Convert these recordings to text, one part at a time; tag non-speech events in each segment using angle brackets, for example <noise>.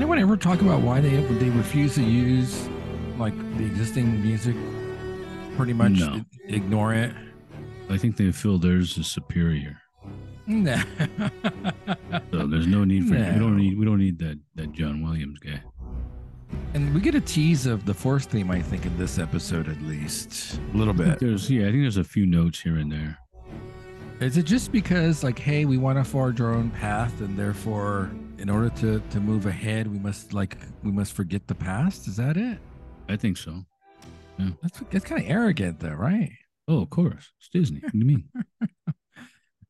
anyone ever talk about why they they refuse to use like the existing music? Pretty much No. ignore it. I think they feel theirs is superior. <laughs> Nah. So there's no need for we don't need we don't need that that John Williams guy. and we get a tease of the Force theme, I think, in this episode at least a little bit. There's yeah, I think there's a few notes here and there. Is it just because like, hey, we want to forge our own path, and therefore, in order to to move ahead, we must like we must forget the past? Is that it? I think so. That's that's kind of arrogant, though, right? Oh, of course. It's Disney. What do you mean? <laughs>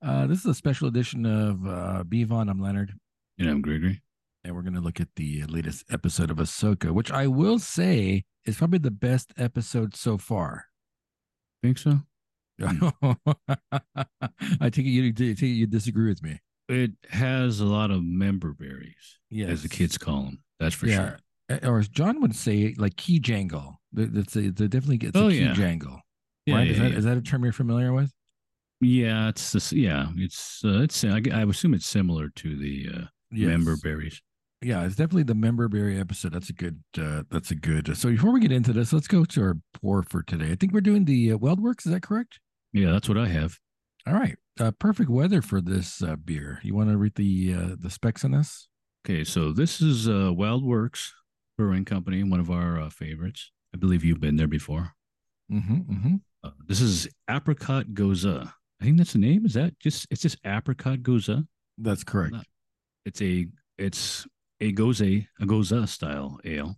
Uh, this is a special edition of uh, Bevon. I'm Leonard, know, I'm Gregory. and we're going to look at the latest episode of Ahsoka, which I will say is probably the best episode so far. Think so? <laughs> I take it you take it you disagree with me. It has a lot of member berries, Yes, as the kids call them. That's for yeah, sure. Uh, or as John would say, like key jangle. Th- That's a, they definitely gets Oh, a key yeah. jangle. Yeah, right? yeah, is, that, is that a term you're familiar with? Yeah, it's this. Yeah, it's uh, it's. I, I assume it's similar to the uh, member berries. Yeah, it's definitely the member berry episode. That's a good. Uh, that's a good. So before we get into this, let's go to our pour for today. I think we're doing the uh, WeldWerks. Is that correct? Yeah, that's what I have. All right. Uh, perfect weather for this uh, beer. You want to read the uh, the specs on this? Okay, so this is uh, WeldWerks Brewing Company, one of our uh, favorites. I believe you've been there before. Mm-hmm. mm-hmm. Uh, this is Apricot Gose. I think that's the name. Is that just? It's just Apricot Gose. That's correct. It's a it's a gose a gose style ale,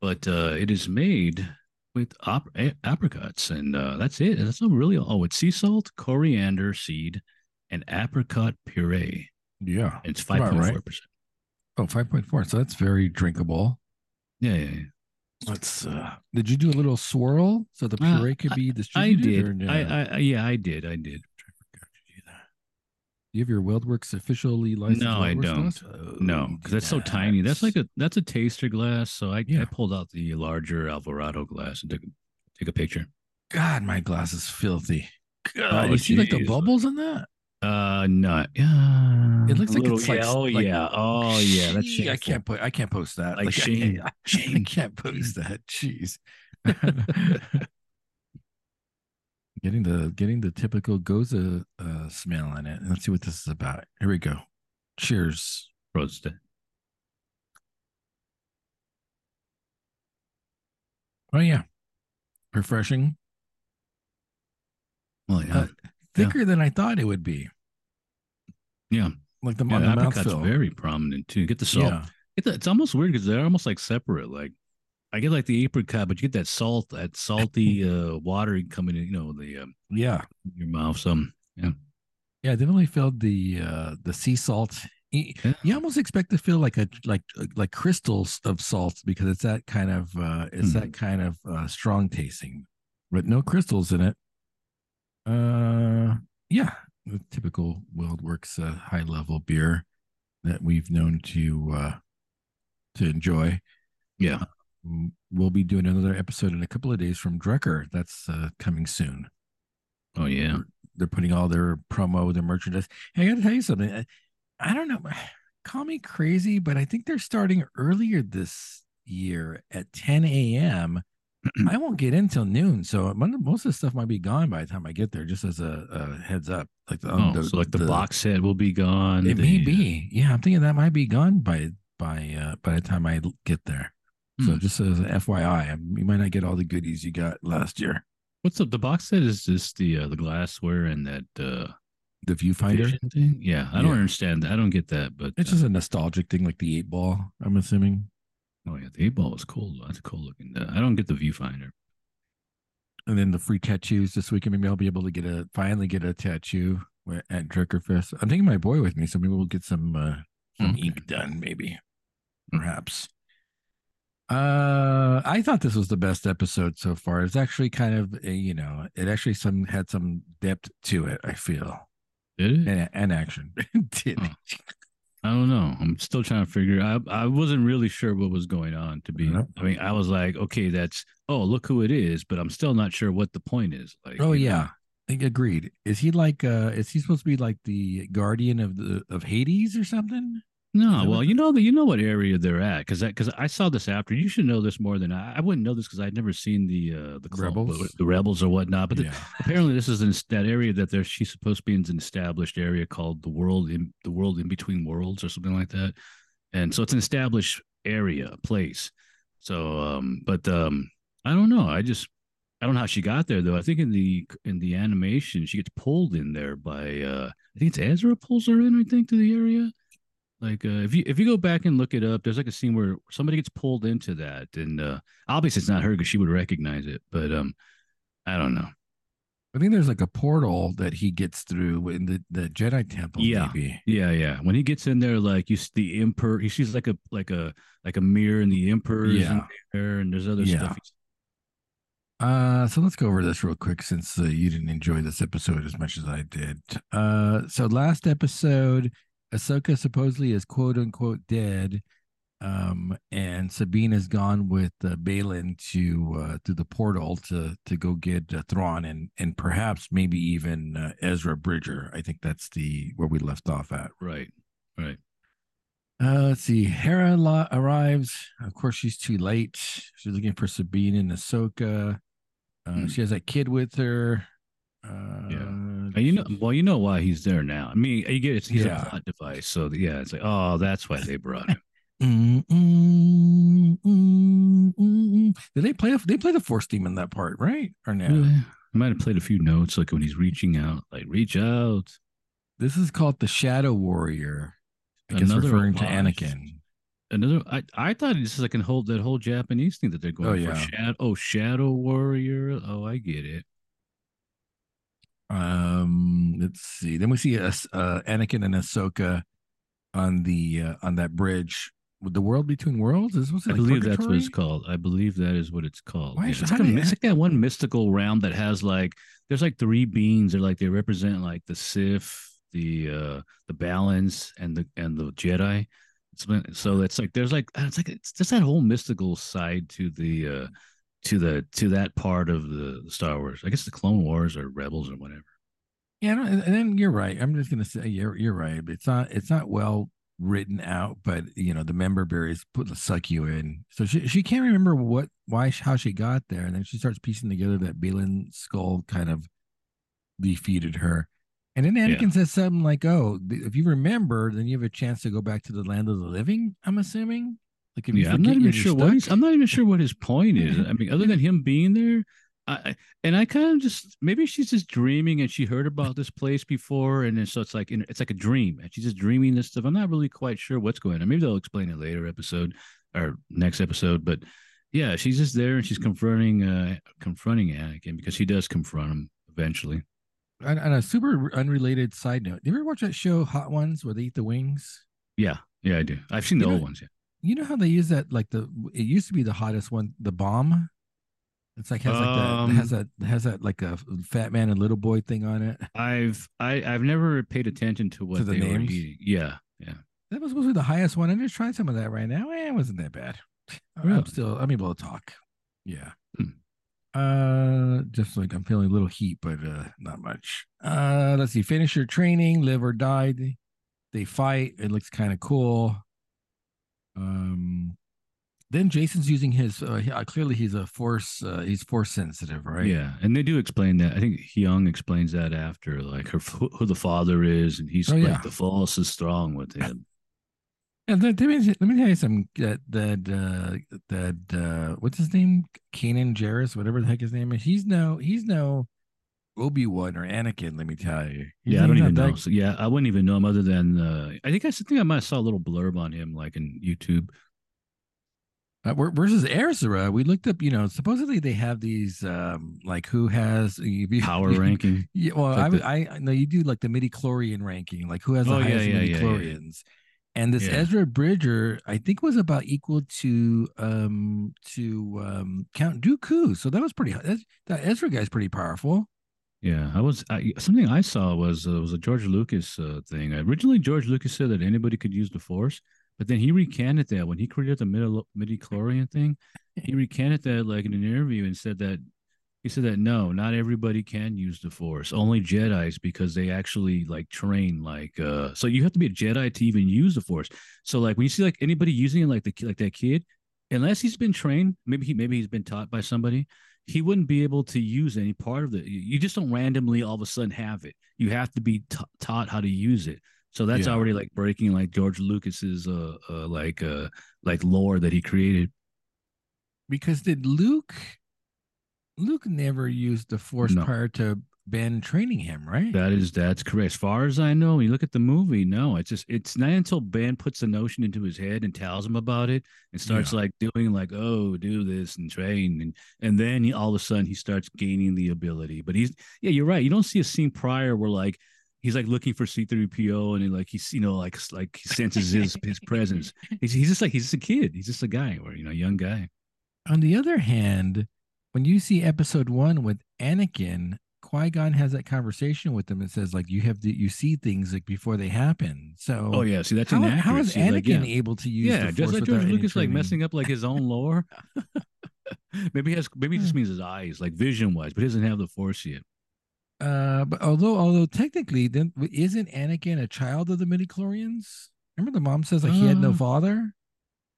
but uh, it is made with op- apricots, and uh, that's it. That's not really. Oh, it's sea salt, coriander seed, and apricot puree. Yeah. It's five point four percent. Oh, 5.4. So that's very drinkable. Yeah, yeah, yeah. Let's. Uh, did you do a little swirl so the Uh, puree could be I distributed? or did. no? I, I, I, yeah, I did. I did. I forgot to do that. You have your WeldWerks officially licensed? No, I don't. glass? Oh, No, because that's so tiny. That's like a that's a taster glass. So I, Yeah. I pulled out the larger Alvarado glass and took a, took a picture. God, my glass is filthy. God, Oh, you see like the bubbles in that? Uh, not. Yeah, It looks a like little- it's like- yeah, oh like- yeah, oh yeah. That's Gee, I can't put. I can't post that. Like I- shame. <laughs> I, I Shame. can't post that. Jeez. <laughs> <laughs> getting the getting the typical gose uh, smell in it. Let's see what this is about. Here we go. Cheers. Prost. Oh yeah, refreshing. Well, yeah, Uh, Thicker than I thought it would be. yeah. Like the, yeah the apricot's very prominent too. Get the salt. Yeah. The, it's almost weird because they're almost like separate. Like I get like the apricot, but you get that salt, that salty <laughs> uh water coming in. You know the um, Yeah. your mouth. Some yeah. Yeah, I definitely felt the uh the sea salt. You, Yeah. you almost expect to feel like a like like crystals of salt because it's that kind of uh it's Hmm. that kind of uh strong tasting, but no crystals in it. Uh yeah, the typical WeldWerks uh, high level beer that we've known to uh to enjoy. Yeah. We'll be doing another episode in a couple of days from Drekker. That's uh, coming soon Oh yeah. they're putting all their promo, their merchandise. Hey, I got to tell you something. I, I don't know. <sighs> Call me crazy, but I think they're starting earlier this year at 10 a.m. <clears throat> I won't get in till noon, so most of the stuff might be gone by the time I get there. Just as a, a heads up, like the, Oh, the- so like the, box set will be gone. It the, may be. Yeah, I'm thinking that might be gone by by uh, by the time I get there. So Hmm. just as an FYI, you might not get all the goodies you got last year. What's up? The box set is just the uh, the glassware and that uh The viewfinder. thing. Yeah, I don't understand that. I don't get that, but It's uh, just a nostalgic thing, like the eight ball. I'm assuming. oh yeah, the eight ball was cool. That's cool looking. Uh, I don't get the viewfinder. and then the free tattoos this weekend. Maybe I'll be able to get a finally get a tattoo at Drekkerfest. I'm taking my boy with me, so maybe we'll get some uh, some Okay. ink done. Maybe, perhaps. Uh, I thought this was the best episode so far. It's actually kind of a, you know, it actually some had some depth to it. I feel Did it? and, and action. <laughs> Did Huh. I don't know. I'm still trying to figure. I I wasn't really sure what was going on. To be. I mean, I was like, okay, that's oh, look who it is, but I'm still not sure what the point is. Like, Oh you know, yeah. I think agreed. Is he like uh is he supposed to be like the guardian of the of Hades or something? No, well, you know that you know what area they're at because because I saw this after. You should know this more than I. I wouldn't know this because I'd never seen the uh, the rebels, the rebels or whatnot. But yeah. the, <laughs> apparently, this is in that area that there she's supposed to be in an established area called the world in the world in between worlds or something like that. And so it's an established area, place. So, um, but um, I don't know. I just I don't know how she got there though. I think in the in the animation she gets pulled in there by uh I think it's Ezra pulls her in. I think to the area. Like uh, if you if you go back and look it up, there's like a scene where somebody gets pulled into that, and uh, obviously it's not her because she would recognize it. But um, I don't know. I think there's like a portal that he gets through in the, the Jedi temple. Yeah, maybe. yeah, yeah. When he gets in there, like you see the emperor, he sees like a like a like a mirror, and the emperor's yeah. there, and there's other yeah. stuff. Uh, so let's go over this real quick since uh, you didn't enjoy this episode as much as I did. Uh, so last episode, Ahsoka supposedly is quote unquote dead. Um, and Sabine has gone with uh, Baylan to uh, to the portal to to go get uh, Thrawn and and perhaps maybe even uh, Ezra Bridger. I think that's the where we left off at. Right, right. Uh, let's see. Hera la- arrives. Of course, she's too late. She's looking for Sabine and Ahsoka. Uh, mm. She has a kid with her. Uh, yeah. You know, well, you know why he's there now. I mean, you get it's he's yeah. a plot device. So yeah, it's like, oh, that's why they brought him. mm, mm, mm, mm, Did they play? They play the force theme in that part, right? Or no? Yeah. I might have played a few notes, like when he's reaching out, like reach out. This is called the Shadow Warrior. I guess Another referring to Anakin. Another, I, I thought this is like a whole that whole Japanese thing that they're going oh, for. Yeah. Shadow, oh, Shadow Warrior. Oh, I get it. Um, let's see. Then we see uh, uh Anakin and Ahsoka on the uh, on that bridge with the world between worlds. Is what's I like believe purgatory? that's what it's called. I believe that is what it's called. Why yeah, it's, like a, it's like that one mystical realm that has like there's like three beings. They're like they represent like the Sith, the uh the balance, and the and the Jedi. So it's like there's like it's like it's just that whole mystical side to the uh to the to that part of the Star Wars. I guess the Clone Wars or Rebels or whatever. Yeah, and then you're right. I'm just gonna say you're you're right. It's not it's not well written out, but you know the member berries put suck you in. So she she can't remember what why how she got there, and then she starts piecing together that Baylan Skoll kind of defeated her. And then Anakin yeah. says something like, "Oh, if you remember, then you have a chance to go back to the land of the living." I'm assuming. Like, if yeah, I'm not even sure what he's, I'm not even sure what his point is. I mean, other than him being there, I, and I kind of just maybe she's just dreaming and she heard about this place before, and then so it's like it's like a dream, and she's just dreaming this stuff. I'm not really quite sure what's going on. Maybe they'll explain it later episode or next episode, but yeah, she's just there and she's confronting uh confronting Anakin because he does confront him eventually. On, on a super unrelated side note, do you ever watch that show Hot Ones where they eat the wings? Yeah, yeah, I do. I've seen the you old know, ones. Yeah you know how they use that like the it used to be the hottest one, the bomb. It's like has like um, that has that has that like a fat man and little boy thing on it. I've I I've never paid attention to what to the they names. were eating. Yeah, yeah. That was supposed to be the highest one. I'm just trying some of that right now. Eh, it wasn't that bad. Really? I'm still I'm able to talk. Yeah. Hmm. Uh, just like I'm feeling a little heat, but uh, not much. Uh, let's see. Finish your training, live or die. They fight. It looks kind of cool. Um, then Jacen's using his. Uh, he, uh, clearly, he's a force. Uh, he's force sensitive, right? Yeah, and they do explain that. I think Huyang explains that after, like her who the father is, and he's oh, like yeah. the force is strong with him. <coughs> Yeah, let, me, let me tell you something. That that uh, that uh, what's his name? Kanan Jarrus, whatever the heck his name is. He's no he's no Obi Wan or Anakin. Let me tell you. He's, yeah, I don't even know. So, yeah, I wouldn't even know him other than uh, I think I think I might have saw a little blurb on him like in YouTube. Uh, versus Ezra, we looked up. You know, supposedly they have these um like who has <laughs> power ranking. <laughs> Yeah, well, like I, the... I know you do like the midi chlorian ranking, like who has the oh, highest yeah, yeah, midi-chlorians. Yeah, and this Ezra Bridger, I think, was about equal to um to um Count Dooku. So that was pretty. That, that Ezra guy's pretty powerful. Yeah, I was I, something I saw was uh, was a George Lucas uh, thing. Originally, George Lucas said that anybody could use the Force, but then he recanted that when he created the midi chlorian thing. He recanted that like in an interview and said that he said that no, not everybody can use the Force. Only Jedi's because they actually like train like uh. So you have to be a Jedi to even use the Force. So like when you see like anybody using it, like the like that kid, unless he's been trained, maybe he maybe he's been taught by somebody, he wouldn't be able to use any part of it. You just don't randomly all of a sudden have it. You have to be t- taught how to use it. So that's yeah. already like breaking like George Lucas's uh, uh like uh like lore that he created. Because did Luke Luke never used the Force no. prior to Ben training him, right? That is that's correct. As far as I know, you look at the movie. No, it's just it's not until Ben puts the notion into his head and tells him about it and starts yeah. like doing like oh do this and train and and then he, all of a sudden he starts gaining the ability. But he's yeah, you're right. You don't see a scene prior where like he's like looking for C3PO and he, like he's you know like like he senses his his <laughs> presence. He's he's just like he's just a kid. He's just a guy or you know a young guy. On the other hand when you see episode one with Anakin, Qui Gon has that conversation with him and says, like, you have to, you see things like before they happen. So, oh yeah, see that's how, inaccurate. How is Anakin like, yeah. able to use? Yeah, just like George Lucas, like messing up like his own <laughs> lore. <laughs> maybe he has, maybe it just means his eyes, like vision wise, but he doesn't have the Force yet. Uh, but although, although technically, then isn't Anakin a child of the midichlorians? Remember, the mom says like uh, he had no uh, father.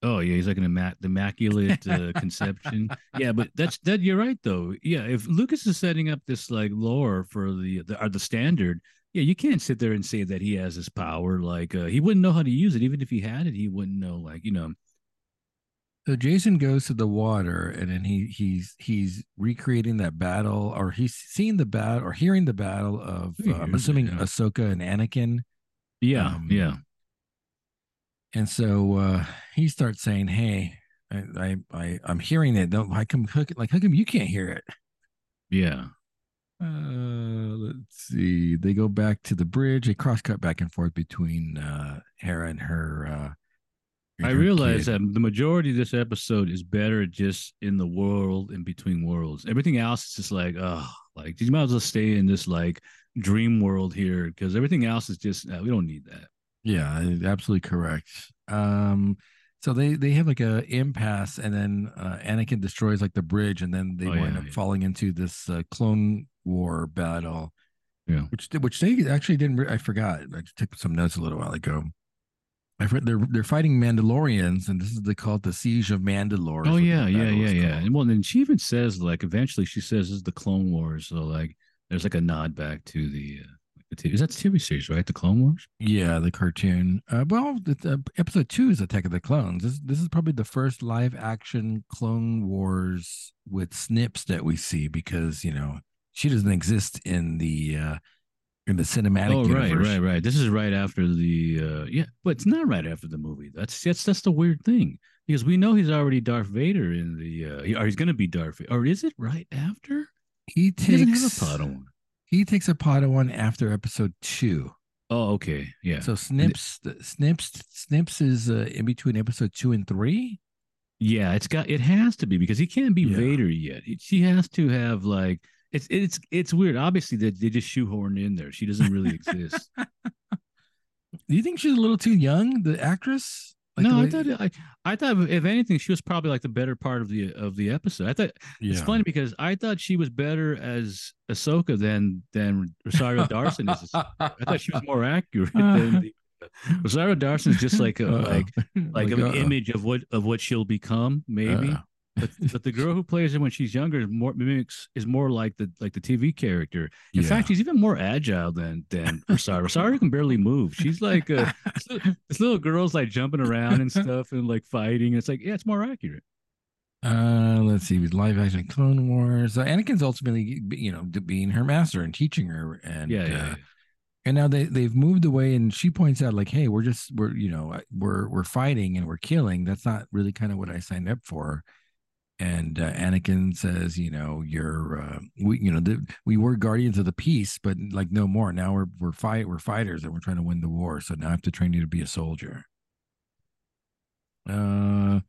Oh yeah, he's like an immac- immaculate uh, <laughs> conception. Yeah, but that's that. You're right though. Yeah, if Lucas is setting up this like lore for the the, or the standard, yeah, you can't sit there and say that he has his power. Like uh, he wouldn't know how to use it. Even if he had it, he wouldn't know. Like you know. So Jacen goes to the water, and then he he's he's recreating that battle, or he's seeing the battle, or hearing the battle of. Uh, I'm assuming yeah. Ahsoka and Anakin. Yeah, um, yeah. And so uh, he starts saying, "Hey, I, I, I am hearing it. Don't I come hook it? like how come you can't hear it?" Yeah. Uh, let's see. They go back to the bridge. They cross cut back and forth between uh, Hera and her. Uh, and I her realize kid. that the majority of this episode is better just in the world in between worlds. Everything else is just like, oh, like you might as well stay in this like dream world here because everything else is just uh, we don't need that. Yeah, absolutely correct. Um, so they they have like a impasse, and then uh, Anakin destroys like the bridge, and then they oh, wind yeah, up yeah. falling into this uh, clone war battle. Yeah, which which they actually didn't. Re- I forgot. I took some notes a little while ago. I've they're they're fighting Mandalorians, and this is they call it the siege of Mandalore. Oh yeah, yeah, yeah, yeah. And well, then she even says like eventually she says this is the Clone Wars. So like there's like a nod back to the uh, is that the TV series, right? The Clone Wars. Yeah, the cartoon. Uh, well, uh, episode two is Attack of the Clones. This this is probably the first live action Clone Wars with Snips that we see because you know she doesn't exist in the uh, in the cinematic. Oh, universe. right, right, right. This is right after the uh, yeah, but it's not right after the movie. That's that's that's the weird thing because we know he's already Darth Vader in the uh, or he's going to be Darth Vader. Or is it right after? He takes he doesn't have a. He takes a Padawan after episode two. Oh, okay, yeah. So Snips, Snips, Snips is uh, in between episode two and three. Yeah, it's got it has to be because he can't be yeah. Vader yet. She has to have like it's it's it's weird. Obviously, that they, they just shoehorned in there. She doesn't really <laughs> exist. Do you think she's a little too young, the actress? Like no, I thought I, I thought if anything, she was probably like the better part of the of the episode. I thought yeah. it's funny because I thought she was better as Ahsoka than than Rosario Dawson is. I thought she was more accurate <laughs> than the, Rosario Dawson is just like a, like like, like an uh, image of what of what she'll become, maybe. Uh, but, but the girl who plays her when she's younger is more mimics is more like the like the TV character. In yeah. fact, she's even more agile than than Rosario. Rosario can barely move. She's like uh, <laughs> this little girl's like jumping around and stuff and like fighting. It's like yeah, it's more accurate. Uh, let's see, with live action Clone Wars. Uh, Anakin's ultimately, you know, being her master and teaching her, and yeah, yeah, uh, yeah. and now they they've moved away. And she points out, like, hey, we're just we're you know we're we're fighting and we're killing. That's not really kind of what I signed up for and uh, Anakin says, you know, you're, uh, we, you know, the, we were guardians of the peace, but like no more. Now we're we're fight we're fighters and we're trying to win the war. So now I have to train you to be a soldier. Uh,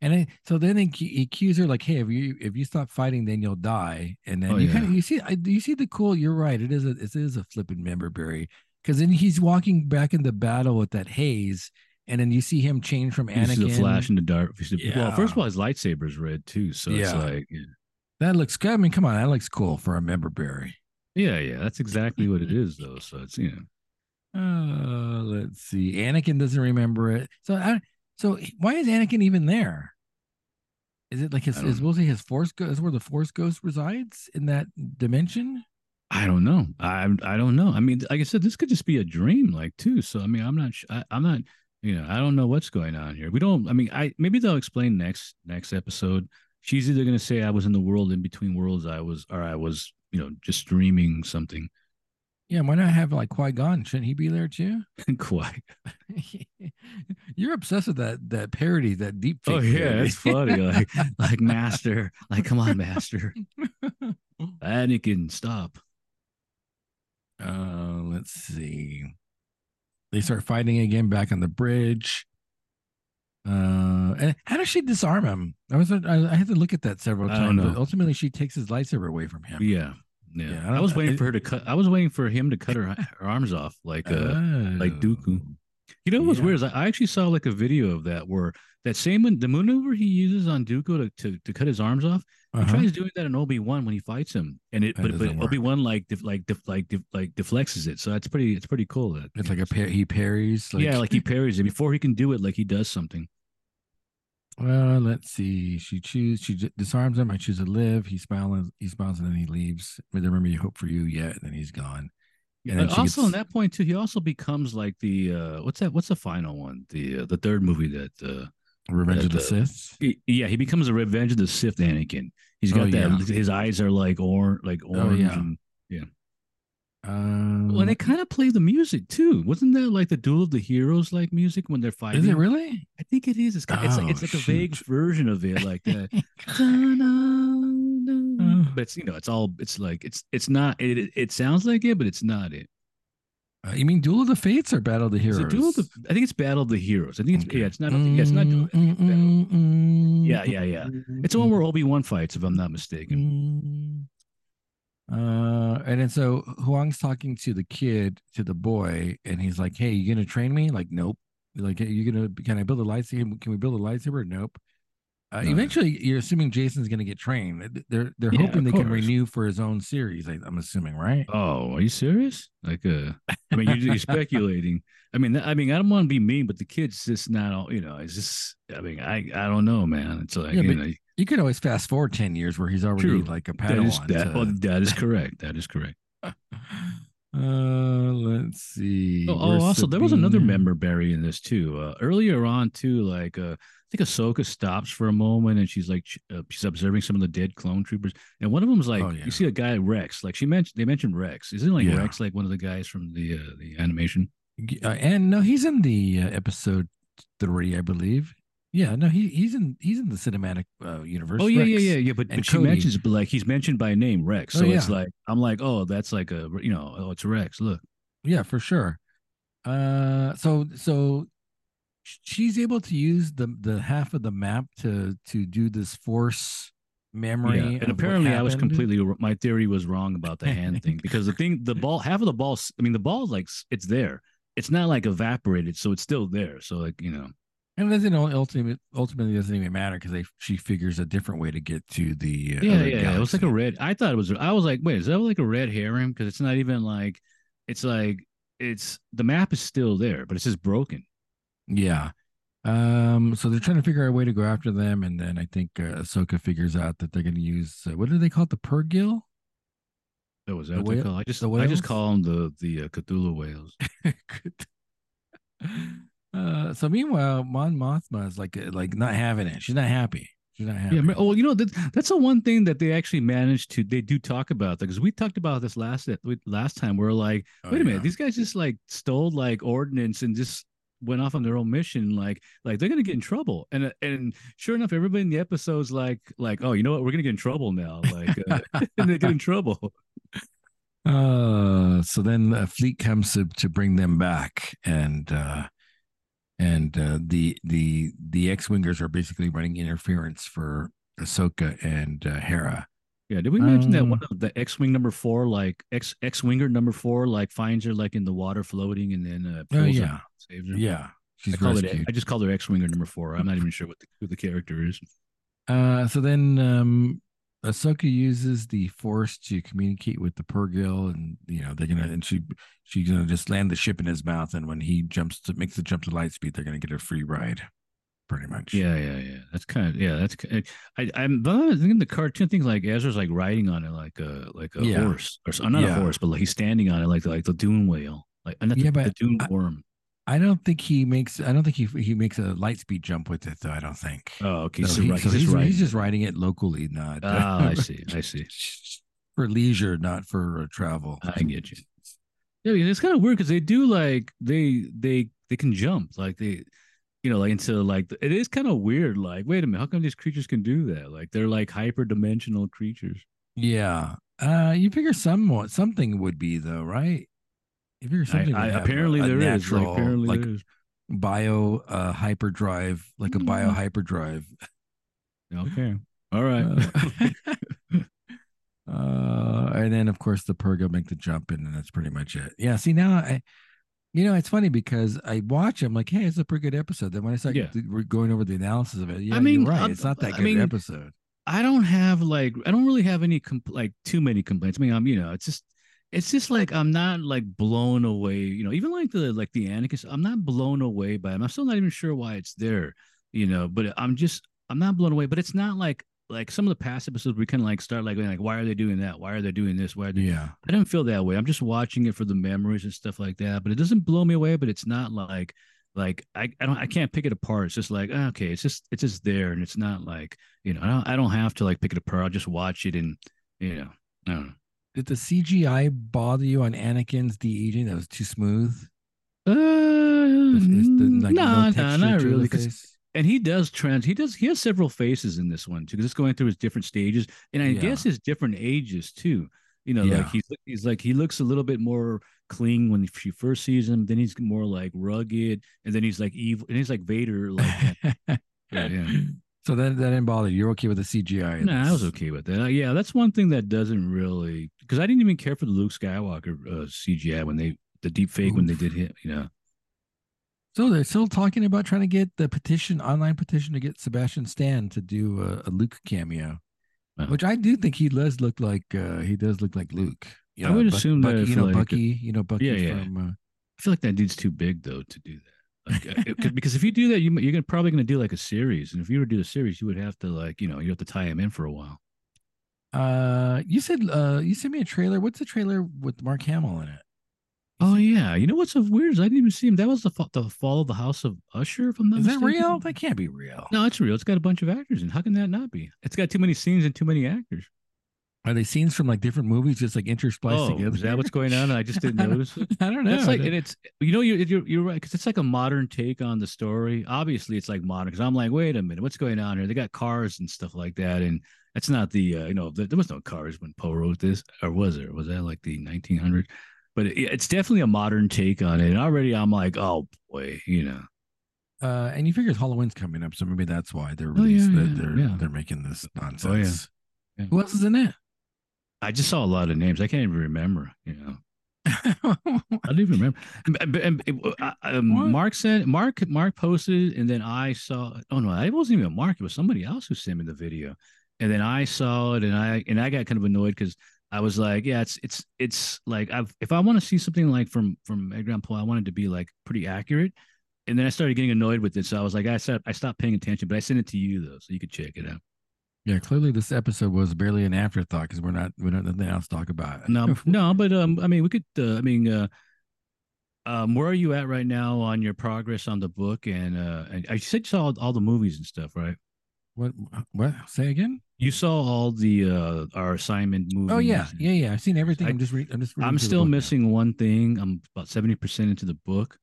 and then, so then he, he accuse her like, hey, if you if you stop fighting, then you'll die. And then oh, you yeah. kind of you see you see the cool. You're right. It is a it is a flipping member berry because then he's walking back into battle with that haze and then you see him change from Anakin. You see the flash into dark. Yeah. Well, first of all, his lightsaber is red too, so yeah. it's like. Yeah. That looks good. I mean, come on, that looks cool for a member berry. Yeah, yeah, that's exactly what it <laughs> is, though. So it's you know. Uh, let's see. Anakin doesn't remember it. So, I, so why is Anakin even there? Is it like his? Is supposedly his force? Go, is where the force ghost resides in that dimension? I don't know. I I don't know. I mean, like I said, this could just be a dream, like too. So I mean, I'm not. I, I'm not. You know, I don't know what's going on here. We don't. I mean, I maybe they'll explain next next episode. She's either going to say I was in the world in between worlds, I was, or I was, you know, just dreaming something. Yeah, why not have like Qui Gon? Shouldn't he be there too? <laughs> Quite. <laughs> You're obsessed with that that parody, that deep. Oh yeah, parody. it's funny. Like <laughs> like Master. Like come on, Master. Anakin, stop. Uh, let's see. They start fighting again back on the bridge. Uh, and how does she disarm him? I was I, I had to look at that several times. But ultimately, she takes his lightsaber away from him. Yeah. Yeah. Yeah, I I, was waiting it- for her to cut. I was waiting for him to cut her, her arms off, like uh, like Dooku. You know what was Yeah. weird is I I actually saw like a video of that where that same the maneuver he uses on Dooku to, to, to cut his arms off. He Uh-huh. tries doing that in Obi Wan when he fights him, and it That but, but. Obi Wan like def, like def, like def, like deflects it. So that's pretty. It's pretty cool. That It's like a par- he parries. yeah, like he <laughs> parries it before he can do it. Like he does something. Well, let's see. She choose. She disarms him. I choose to live. He smiles. He smiles, and then he leaves. But remember, you hope for you yet, and then he's gone. And But also, gets- in that point too, he also becomes like the uh what's that? What's the final one? The uh, the third movie that uh Revenge of the the- Sith. yeah he becomes a Revenge of the Sith Anakin. He's got that. yeah. His eyes are like or like Oh, orange. yeah. and, Um, well, they kind of play the music too. Wasn't that like the Duel of the Heroes like music when they're fighting? is it really? I think it is. It's, kind it's like Oh, it's like a vague version of it, like <laughs> that. but it's you know it's all it's like it's it's not it, it sounds like it, but it's not it. Uh, you mean Duel of the Fates or Battle of the Is Heroes? it Duel of the, I think it's Battle of the Heroes. I think it's Okay. yeah, it's not. Yeah, it's not. Duel- I think it's Mm, mm, Yeah, yeah, yeah. It's the one where Obi Wan fights, if I'm not mistaken. Mm. Uh, and then so Huyang's talking to the kid, to the boy, and he's like, "Hey, you gonna train me?" Like, nope. Like, "Hey, you gonna? Can I build a lightsaber? Can we build a lightsaber? Nope. Uh, No. eventually, you're assuming Jacen's gonna get trained. They're they're Yeah, hoping they can renew for his own series. I, I'm assuming, right? Oh, are you serious? Like, uh, I mean, you're, you're speculating. I mean, I mean, I don't want to be mean, but the kid's just not all. You know, it's just. I mean, I, I don't know, man. It's like, Yeah, you know, You could always fast forward ten years where he's already True. like a that is Padawan. that. to- Oh, that is <laughs> correct. That is correct. Uh, let's see. Oh, oh, also, there was another member buried in this too. Uh, earlier on, too, like uh, think Ahsoka stops for a moment and she's like, uh, she's observing some of the dead clone troopers, and one of them's like, Oh, yeah. you see a guy Rex, like she mentioned, they mentioned Rex. Isn't like Yeah. Rex like one of the guys from the uh, the animation? Uh, and no, he's in the uh, episode three, I believe. Yeah, no, he he's in he's in the cinematic uh, universe. Oh yeah, Rex. yeah, yeah, yeah. But, but she Cody. mentions, but like he's mentioned by name Rex, Oh, so it's like I'm like, oh, that's like a you know, oh, it's Rex. Look, yeah, for sure. Uh, so so she's able to use the the half of the map to to do this force memory. yeah. And apparently, I was completely my theory was wrong about the hand thing <laughs> because the thing, the ball, half of the ball, I mean, the ball is like it's there. It's not like evaporated, so it's still there. So like you know, And it doesn't ultimately ultimately doesn't even matter because they she figures a different way to get to the uh, yeah, yeah. It was like a red. I thought it was. I was like, wait, is that like a red herring? Because it's not even like, it's like it's the map is still there, but it's just broken. Yeah. Um. So they're trying to figure out a way to go after them, and then I think uh, Ahsoka figures out that they're going to use uh, what do they call it? The Purrgil. That was The that what they call. I just the I just call them the the uh, Cthulhu whales. <laughs> uh. So meanwhile, Mon Mothma is like uh, like not having it. She's not happy. She's not happy. Yeah. Oh, you know that that's the one thing that they actually managed to. They do talk about that because we talked about this last last time. We're like, Oh, wait a minute, these guys just like stole like ordnance and just went off on their own mission. Like, like they're gonna get in trouble. And and sure enough, everybody in the episode's like, like, oh, you know what, we're gonna get in trouble now. Like, uh, <laughs> and they get in trouble. <laughs> Uh, so then a fleet comes to, to bring them back, and uh, and uh, the the the X wingers are basically running interference for Ahsoka and uh, Hera. Yeah, did we mention that Um, one of the X-wing number four, like X X-winger number four, like finds her like in the water floating, and then uh, Oh pulls her yeah, and saves her. yeah, I she's call it. I just called her X-winger number four. I'm not even sure what the, who the character is. Uh, so then um, Ahsoka uses the Force to communicate with the Purrgil, and you know they're gonna and she she's gonna just land the ship in his mouth, and when he jumps to makes the jump to light speed, they're gonna get a free ride, pretty much. Yeah, yeah, yeah. That's kind of yeah. That's I I'm thinking the cartoon thing like Ezra's like riding on it like a like a Yeah. horse or not Yeah. a horse, but like he's standing on it like like the dune whale, like uh, the, Yeah, the but dune I- worm. I don't think he makes. I don't think he he makes a light speed jump with it, though. I don't think. Oh, okay. So so, he- right, so he's, he's, just riding. he's just riding it locally, not. Ah, I <laughs> see. I see. <laughs> for leisure, not for uh, travel. I get you. Yeah, it's kind of weird because they do like they they they can jump like they, you know, like into like it is kind of weird. Like, wait a minute, how come these creatures can do that? Like they're like hyper dimensional creatures. Yeah. Uh, you figure some something would be though, right? You figure something. I, would have apparently a, a there is. natural, Like, apparently like there is. bio uh, hyperdrive, like a bio Mm. hyperdrive. Okay. All right. Uh, <laughs> <laughs> uh, and then of course the Purrgil make the jump, and that's pretty much it. Yeah. See now, I, you know, it's funny because I watch. I'm like, hey, it's a pretty good episode. Then when I start Yeah. we're going over the analysis of it, yeah, I mean, you're right. It's not that I good mean, episode. I don't have like I don't really have any compl- like too many complaints. I mean, I'm you know, it's just it's just like I'm not like blown away. You know, even like the like the Anakin, I'm not blown away by him. I'm still not even sure why it's there. You know, but I'm just I'm not blown away. But it's not like like some of the past episodes we kind of like start like like why are they doing that? Why are they doing this? Why are they? Yeah. I don't feel that way. I'm just watching it for the memories and stuff like that. But it doesn't blow me away. But it's not like like I, I don't I can't pick it apart. It's just like ah, okay, it's just it's just there, and it's not like you know I don't I don't have to like pick it apart. I'll just watch it and you know I don't know. Did the CGI bother you on Anakin's de aging? That was too smooth. Uh, it's the- like, no, no no not the really. 'cause- face? And he does trans. He does. He has several faces in this one too, because it's going through his different stages, and I Yeah. guess his different ages too. You know, Yeah. like he's he's like he looks a little bit more clean when she first sees him. Then he's more like rugged, and then he's like evil, and he's like Vader. Like, yeah, <laughs> yeah. So that that didn't bother you. You're okay with the CGI? in nah, I was okay with that. Uh, yeah, that's one thing that doesn't really because I didn't even care for the Luke Skywalker uh, CGI when they the deep fake when they did him. You know, So they're still talking about trying to get the petition, online petition, to get Sebastian Stan to do a, a Luke cameo, which I do think he does look like. Uh, he does look like Luke. I would Buck- assume that Bucky, if, you know like- Bucky, you know Bucky Yeah, yeah. from. Uh, I feel like that dude's too big though to do that. Like, uh, it- <laughs> 'cause- because if you do that, you, you're gonna, probably going to do like a series, and if you were to do a series, you would have to like you know you have to tie him in for a while. uh, you said uh, you sent me a trailer. What's the trailer with Mark Hamill in it? Oh yeah, you know what's so weird? Is I didn't even see him. That was the fa- the fall of the House of Usher. If I'm not Is that real? That can't be real. No, it's real. It's got a bunch of actors in. How can that not be? It's got too many scenes and too many actors. Are they scenes from like different movies, just like interspliced oh, together? is that what's going on? And I just didn't notice. <laughs> I don't know. It's like, and it's you know you you're, you're right because it's like a modern take on the story. Obviously, it's like modern because I'm like, wait a minute, what's going on here? They got cars and stuff like that, and that's not the uh, you know there, there was no cars when Poe wrote this, or was there? Was that like the 1900s? But it, it's definitely a modern take on it. And already I'm like, oh boy, you know, Uh, and you figure Halloween's coming up, so maybe that's why they're Oh, yeah, yeah, they're yeah. they're making this Oh, nonsense. Yeah. Who else is in it? I just saw a lot of names. I can't even remember. You know, <laughs> I don't even remember. And- and- and, uh, um, Mark said Mark Mark posted, and then I saw. Oh no, it wasn't even Mark. It was somebody else who sent me the video, and then I saw it, and I and I got kind of annoyed because I was like, yeah, it's it's it's like I've if I want to see something like from from Edgar Allan Poe, I wanted to be like pretty accurate. And then I started getting annoyed with it, so I was like, I said I stopped paying attention, but I sent it to you though, so you could check it out. yeah, clearly this episode was barely an afterthought because we're not we don't nothing else to talk about. No, <laughs> no, but um, I mean, we could. Uh, I mean, uh, um, where are you at right now on your progress on the book? And uh, and I said you saw all, all the movies and stuff, right? What what say again? You saw all the uh our assignment movies. Oh yeah, yeah, yeah. I've seen everything. I- I'm just re- I'm just. reading I'm still book now. missing one thing. I'm about seventy percent into the book,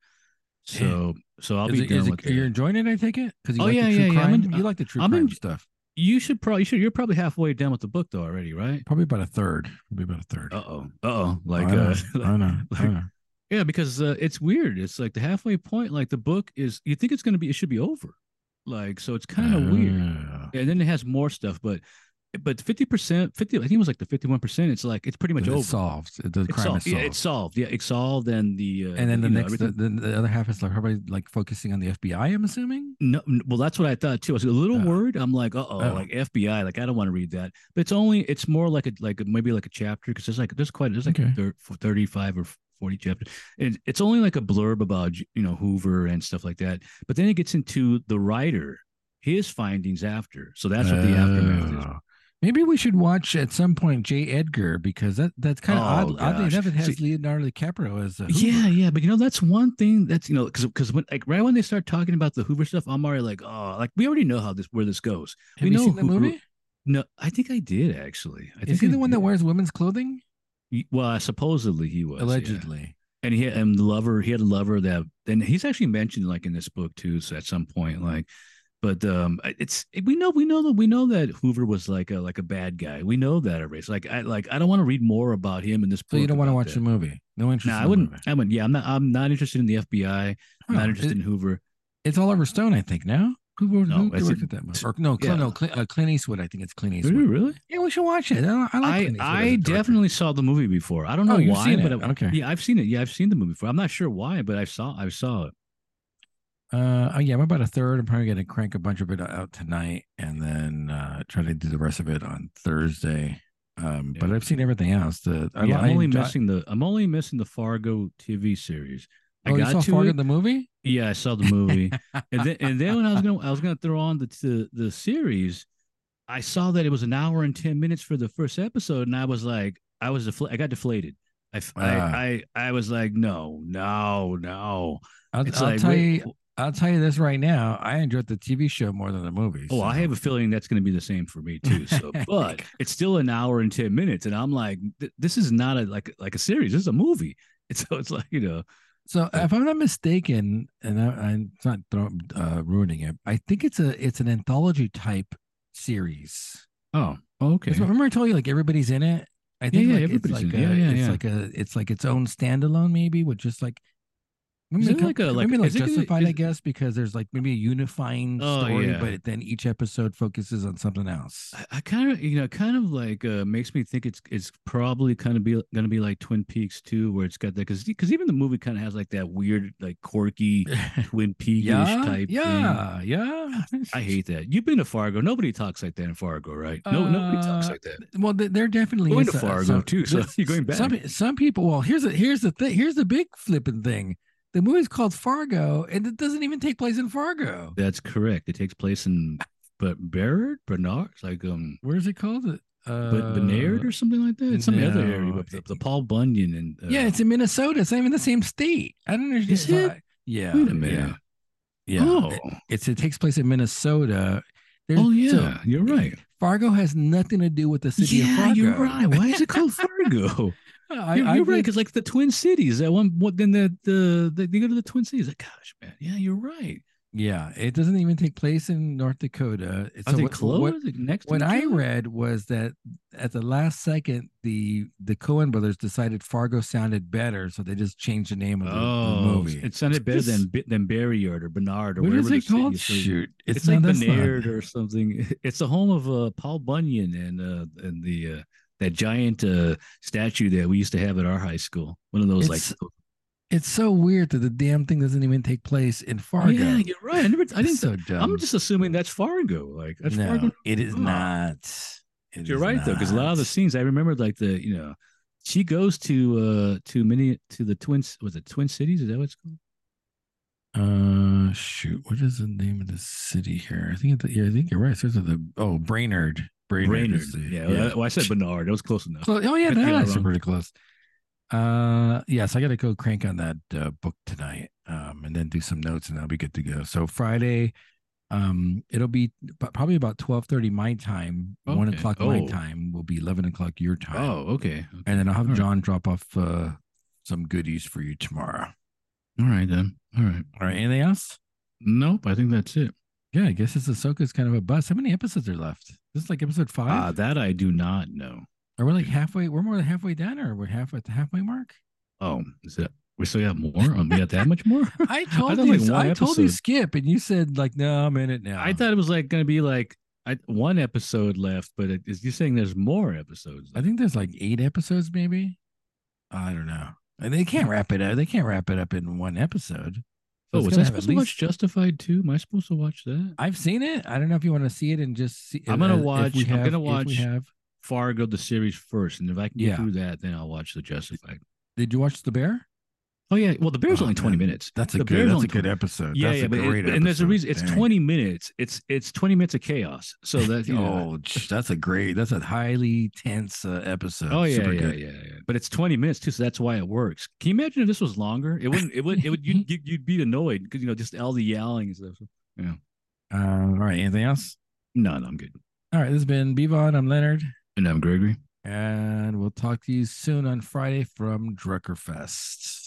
so so I'll Is be it- done it- with are you that. enjoying it? I take it because you Oh, like yeah, the true yeah, yeah. I'm crime. in- you like the true I'm crime in- stuff. You should probably you should you're probably halfway done with the book though already, right? Probably about a third. Probably about a third. Uh oh, uh oh, like I know, uh, I <laughs> know. Yeah, because uh, it's weird. It's like the halfway point. Like the book is, you think it's gonna be, it should be over. Like so, it's kind of weird. Ah. And then it has more stuff, but but fifty percent, fifty. I think it was like the fifty-one percent. It's like it's pretty much It's over. solved. The It's crime solved. is Yeah, solved. it's solved. Yeah, it's solved. And the uh, and then the you know, next, the, the, the other half is like everybody like focusing on the FBI. I'm assuming. No, well, that's what I thought too. I was a little Oh. worried. I'm like, uh oh, like FBI. Like I don't want to read that. But it's only, it's more like a like a, maybe like a chapter because there's like there's quite there's like Okay. thir- 35 or 40 chapters. And it's only like a blurb about you know Hoover and stuff like that. But then it gets into the writer, his findings after. So that's what the aftermath is. Oh. Maybe we should watch at some point J. Edgar because that that's kind of Oh, odd. Oddly enough, it has See- Leonardo DiCaprio as a Hoover. Yeah, yeah, but you know that's one thing that's you know because because when like right when they start talking about the Hoover stuff, I'm already like, oh, like we already know how this where this goes. Have we you know seen the who- who- movie? No, I think I did actually. I Is think he I the one that wears women's clothing? Well, supposedly he was yeah. Allegedly. and he had and the lover. He had a lover that, and he's actually mentioned like in this book too. So at some point, like, but um, it's we know we know that we know that Hoover was like a like a bad guy. We know that already. So like I like I don't want to read more about him in this book. So you don't want to watch that. the movie? No interest. No, in I wouldn't. movie. I wouldn't. Yeah, I'm not. I'm not interested in the FBI. I'm Oh, not interested it- in Hoover. It's Oliver Stone, I think. Now who, who, No, who it's directed a- that movie? Or no, Clint, yeah. no, Clint, uh, Clint Eastwood. I think it's Clint Really, Eastwood. really? Yeah, we should watch it. I, I like. I Clint Eastwood as I a director. definitely saw the movie before. I don't know Oh, why, seen but it. I- Okay. yeah, I've seen it. Yeah, I've seen the movie before. I'm not sure why, but I saw I saw it. Uh, oh yeah, I'm about a third. I'm probably gonna crank a bunch of it out tonight, and then uh try to do the rest of it on Thursday. Um, but I've seen everything else. The I, yeah, I I'm only enjoy- missing the I'm only missing the Fargo TV series. I Oh, you got saw to Fargo it. the movie? Yeah, I saw the movie, <laughs> and then and then when I was gonna I was gonna throw on the the, the series, I saw that it was an hour and ten minutes for the first episode, and I was like, I was defla- I got deflated. I, f- I- Ah. I I was like, no, no, no. I'll, I'll like, tell wait, you. I'll tell you this right now. I enjoyed the TV show more than the movie. Oh, I have a feeling that's going to be the same for me too. So, <laughs> but it's still an hour and ten minutes, and I'm like, th- this is not a like like a series. This is a movie. It's <laughs> so it's like you know, So if I'm not mistaken, and I, I'm not uh, ruining it, I think it's a it's an anthology type series. oh, okay, Remember I told you like everybody's in it. I think yeah, like, everybody's it's like in it. a, Yeah, yeah, it's yeah. like a it's like its own standalone maybe with just like maybe co- like a- like- maybe like gonna- justified I guess because there's like maybe a unifying Oh, story, yeah. but then each episode focuses on something else. I, I kind of you know kind of like uh, makes me think it's it's probably kind of be going to be like Twin Peaks too, where it's got that because because even the movie kind of has like that weird like quirky <laughs> Twin Peaks yeah, type. thing. yeah, yeah. I hate that. You've been to Fargo. Nobody talks like that in Fargo, right? No, nobody talks Uh, like that. Well, they're definitely Going to Fargo some- too, so <laughs> you're going back. Some some people. Well, here's the here's the thing. Here's the big flipping thing. The movie's called Fargo, and it doesn't even take place in Fargo. That's correct. It takes place in but Barrett, Bernard, like um, Where is it called? Uh, but Benard or something like that. It's some other area, no. but the, the Paul Bunyan and uh, yeah, it's in Minnesota. It's not even the same state. I don't understand. It? Yeah. Wait a minute. Yeah. yeah. Oh, It- it's it takes place in Minnesota. There's, oh so yeah, you're right. Fargo has nothing to do with the city of Yeah, Fargo. you're right. Why is it called Fargo? <laughs> I, you're, I you're right, because like the Twin Cities. That one, what then the the, the they go to the Twin Cities. Like, gosh, man, yeah, you're right. Yeah, it doesn't even take place in North Dakota. It's Are so they what- close? What, next what I read was that at the last second, the the Coen brothers decided Fargo sounded better, so they just changed the name of the, the Oh, movie. it sounded better than than Barryard or Bernard or what whatever is the it called? Shoot, It's, not- like Bernard or something. <laughs> It's the home of uh, Paul Bunyan and uh, and the uh, that giant uh, statue that we used to have at our high school. One of those It's- like It's so weird that the damn thing doesn't even take place in Fargo. yeah, you're right. I never. I didn't. so dumb. I'm just assuming that's Fargo. Like that's no, Fargo. it is Oh. not. It You're is right though, because a lot of the scenes I remember, like the you know, she goes to uh to many to the twins. was it Twin Cities? Is that what it's called? Uh, shoot, what is the name of the city here? I think it, yeah, I think you're right. It starts with the oh Brainerd. Brainerd. Brainerd. is the- yeah. Well, well, I said Bernard. That was close enough. Close. Oh yeah, Couldn't it that's pretty close. Uh, yes, I got to go crank on that uh, book tonight, um, and then do some notes, and I'll be good to go. So Friday, um, it'll be probably about twelve thirty my time, one Okay. o'clock my Oh. time will be eleven o'clock your time. Oh, okay. okay. and then I'll have All right. John drop off uh, some goodies for you tomorrow. All right then. All right. All right, anything else? Nope. I think that's it. Yeah, I guess this Ahsoka's kind of a bust. How many episodes are left? This is like episode Uh, five. that I do not know. Are we like halfway? We're more than halfway down, or we're half at the halfway mark? Oh, is that we still have more? Um, we got that much more? <laughs> I told thought you. like I told you skip, and you said like, no, I'm in it now. I thought it was like gonna be like I, one episode left, but it, is you saying there's more episodes? I think there's like eight episodes, maybe. I don't know. And They can't wrap it up. They can't wrap it up in one episode. So oh, was I supposed to watch Justified too? Am I supposed to watch that? I've seen it. I don't know if you want to see it and just see. I'm gonna uh, watch- we I'm gonna watch- have. Fargo the series first, and if I can get Yeah. through that, then I'll watch the Justified. Did you watch The Bear? Oh yeah, well the Bear's Oh, only 20 man. minutes. That's a The good. That's a good episode. Yeah, that's yeah, a but, it- great and there's a reason. It's Dang. 20 minutes. It's it's 20 minutes of chaos. So <laughs> that you know, Oh, that's a great. That's a highly tense uh, episode. Oh yeah, Super yeah, good. yeah, yeah. But it's 20 minutes too, so that's why it works. Can you imagine if this was longer? It wouldn't. It would. It would. You'd, you'd, you'd be annoyed because you know just all the yelling and stuff. Yeah. Uh, all right. Anything else? No, no, I'm good. All right. This has been Bevon. I'm Leonard, And I'm Gregory. and we'll talk to you soon on Friday from Drekkerfest.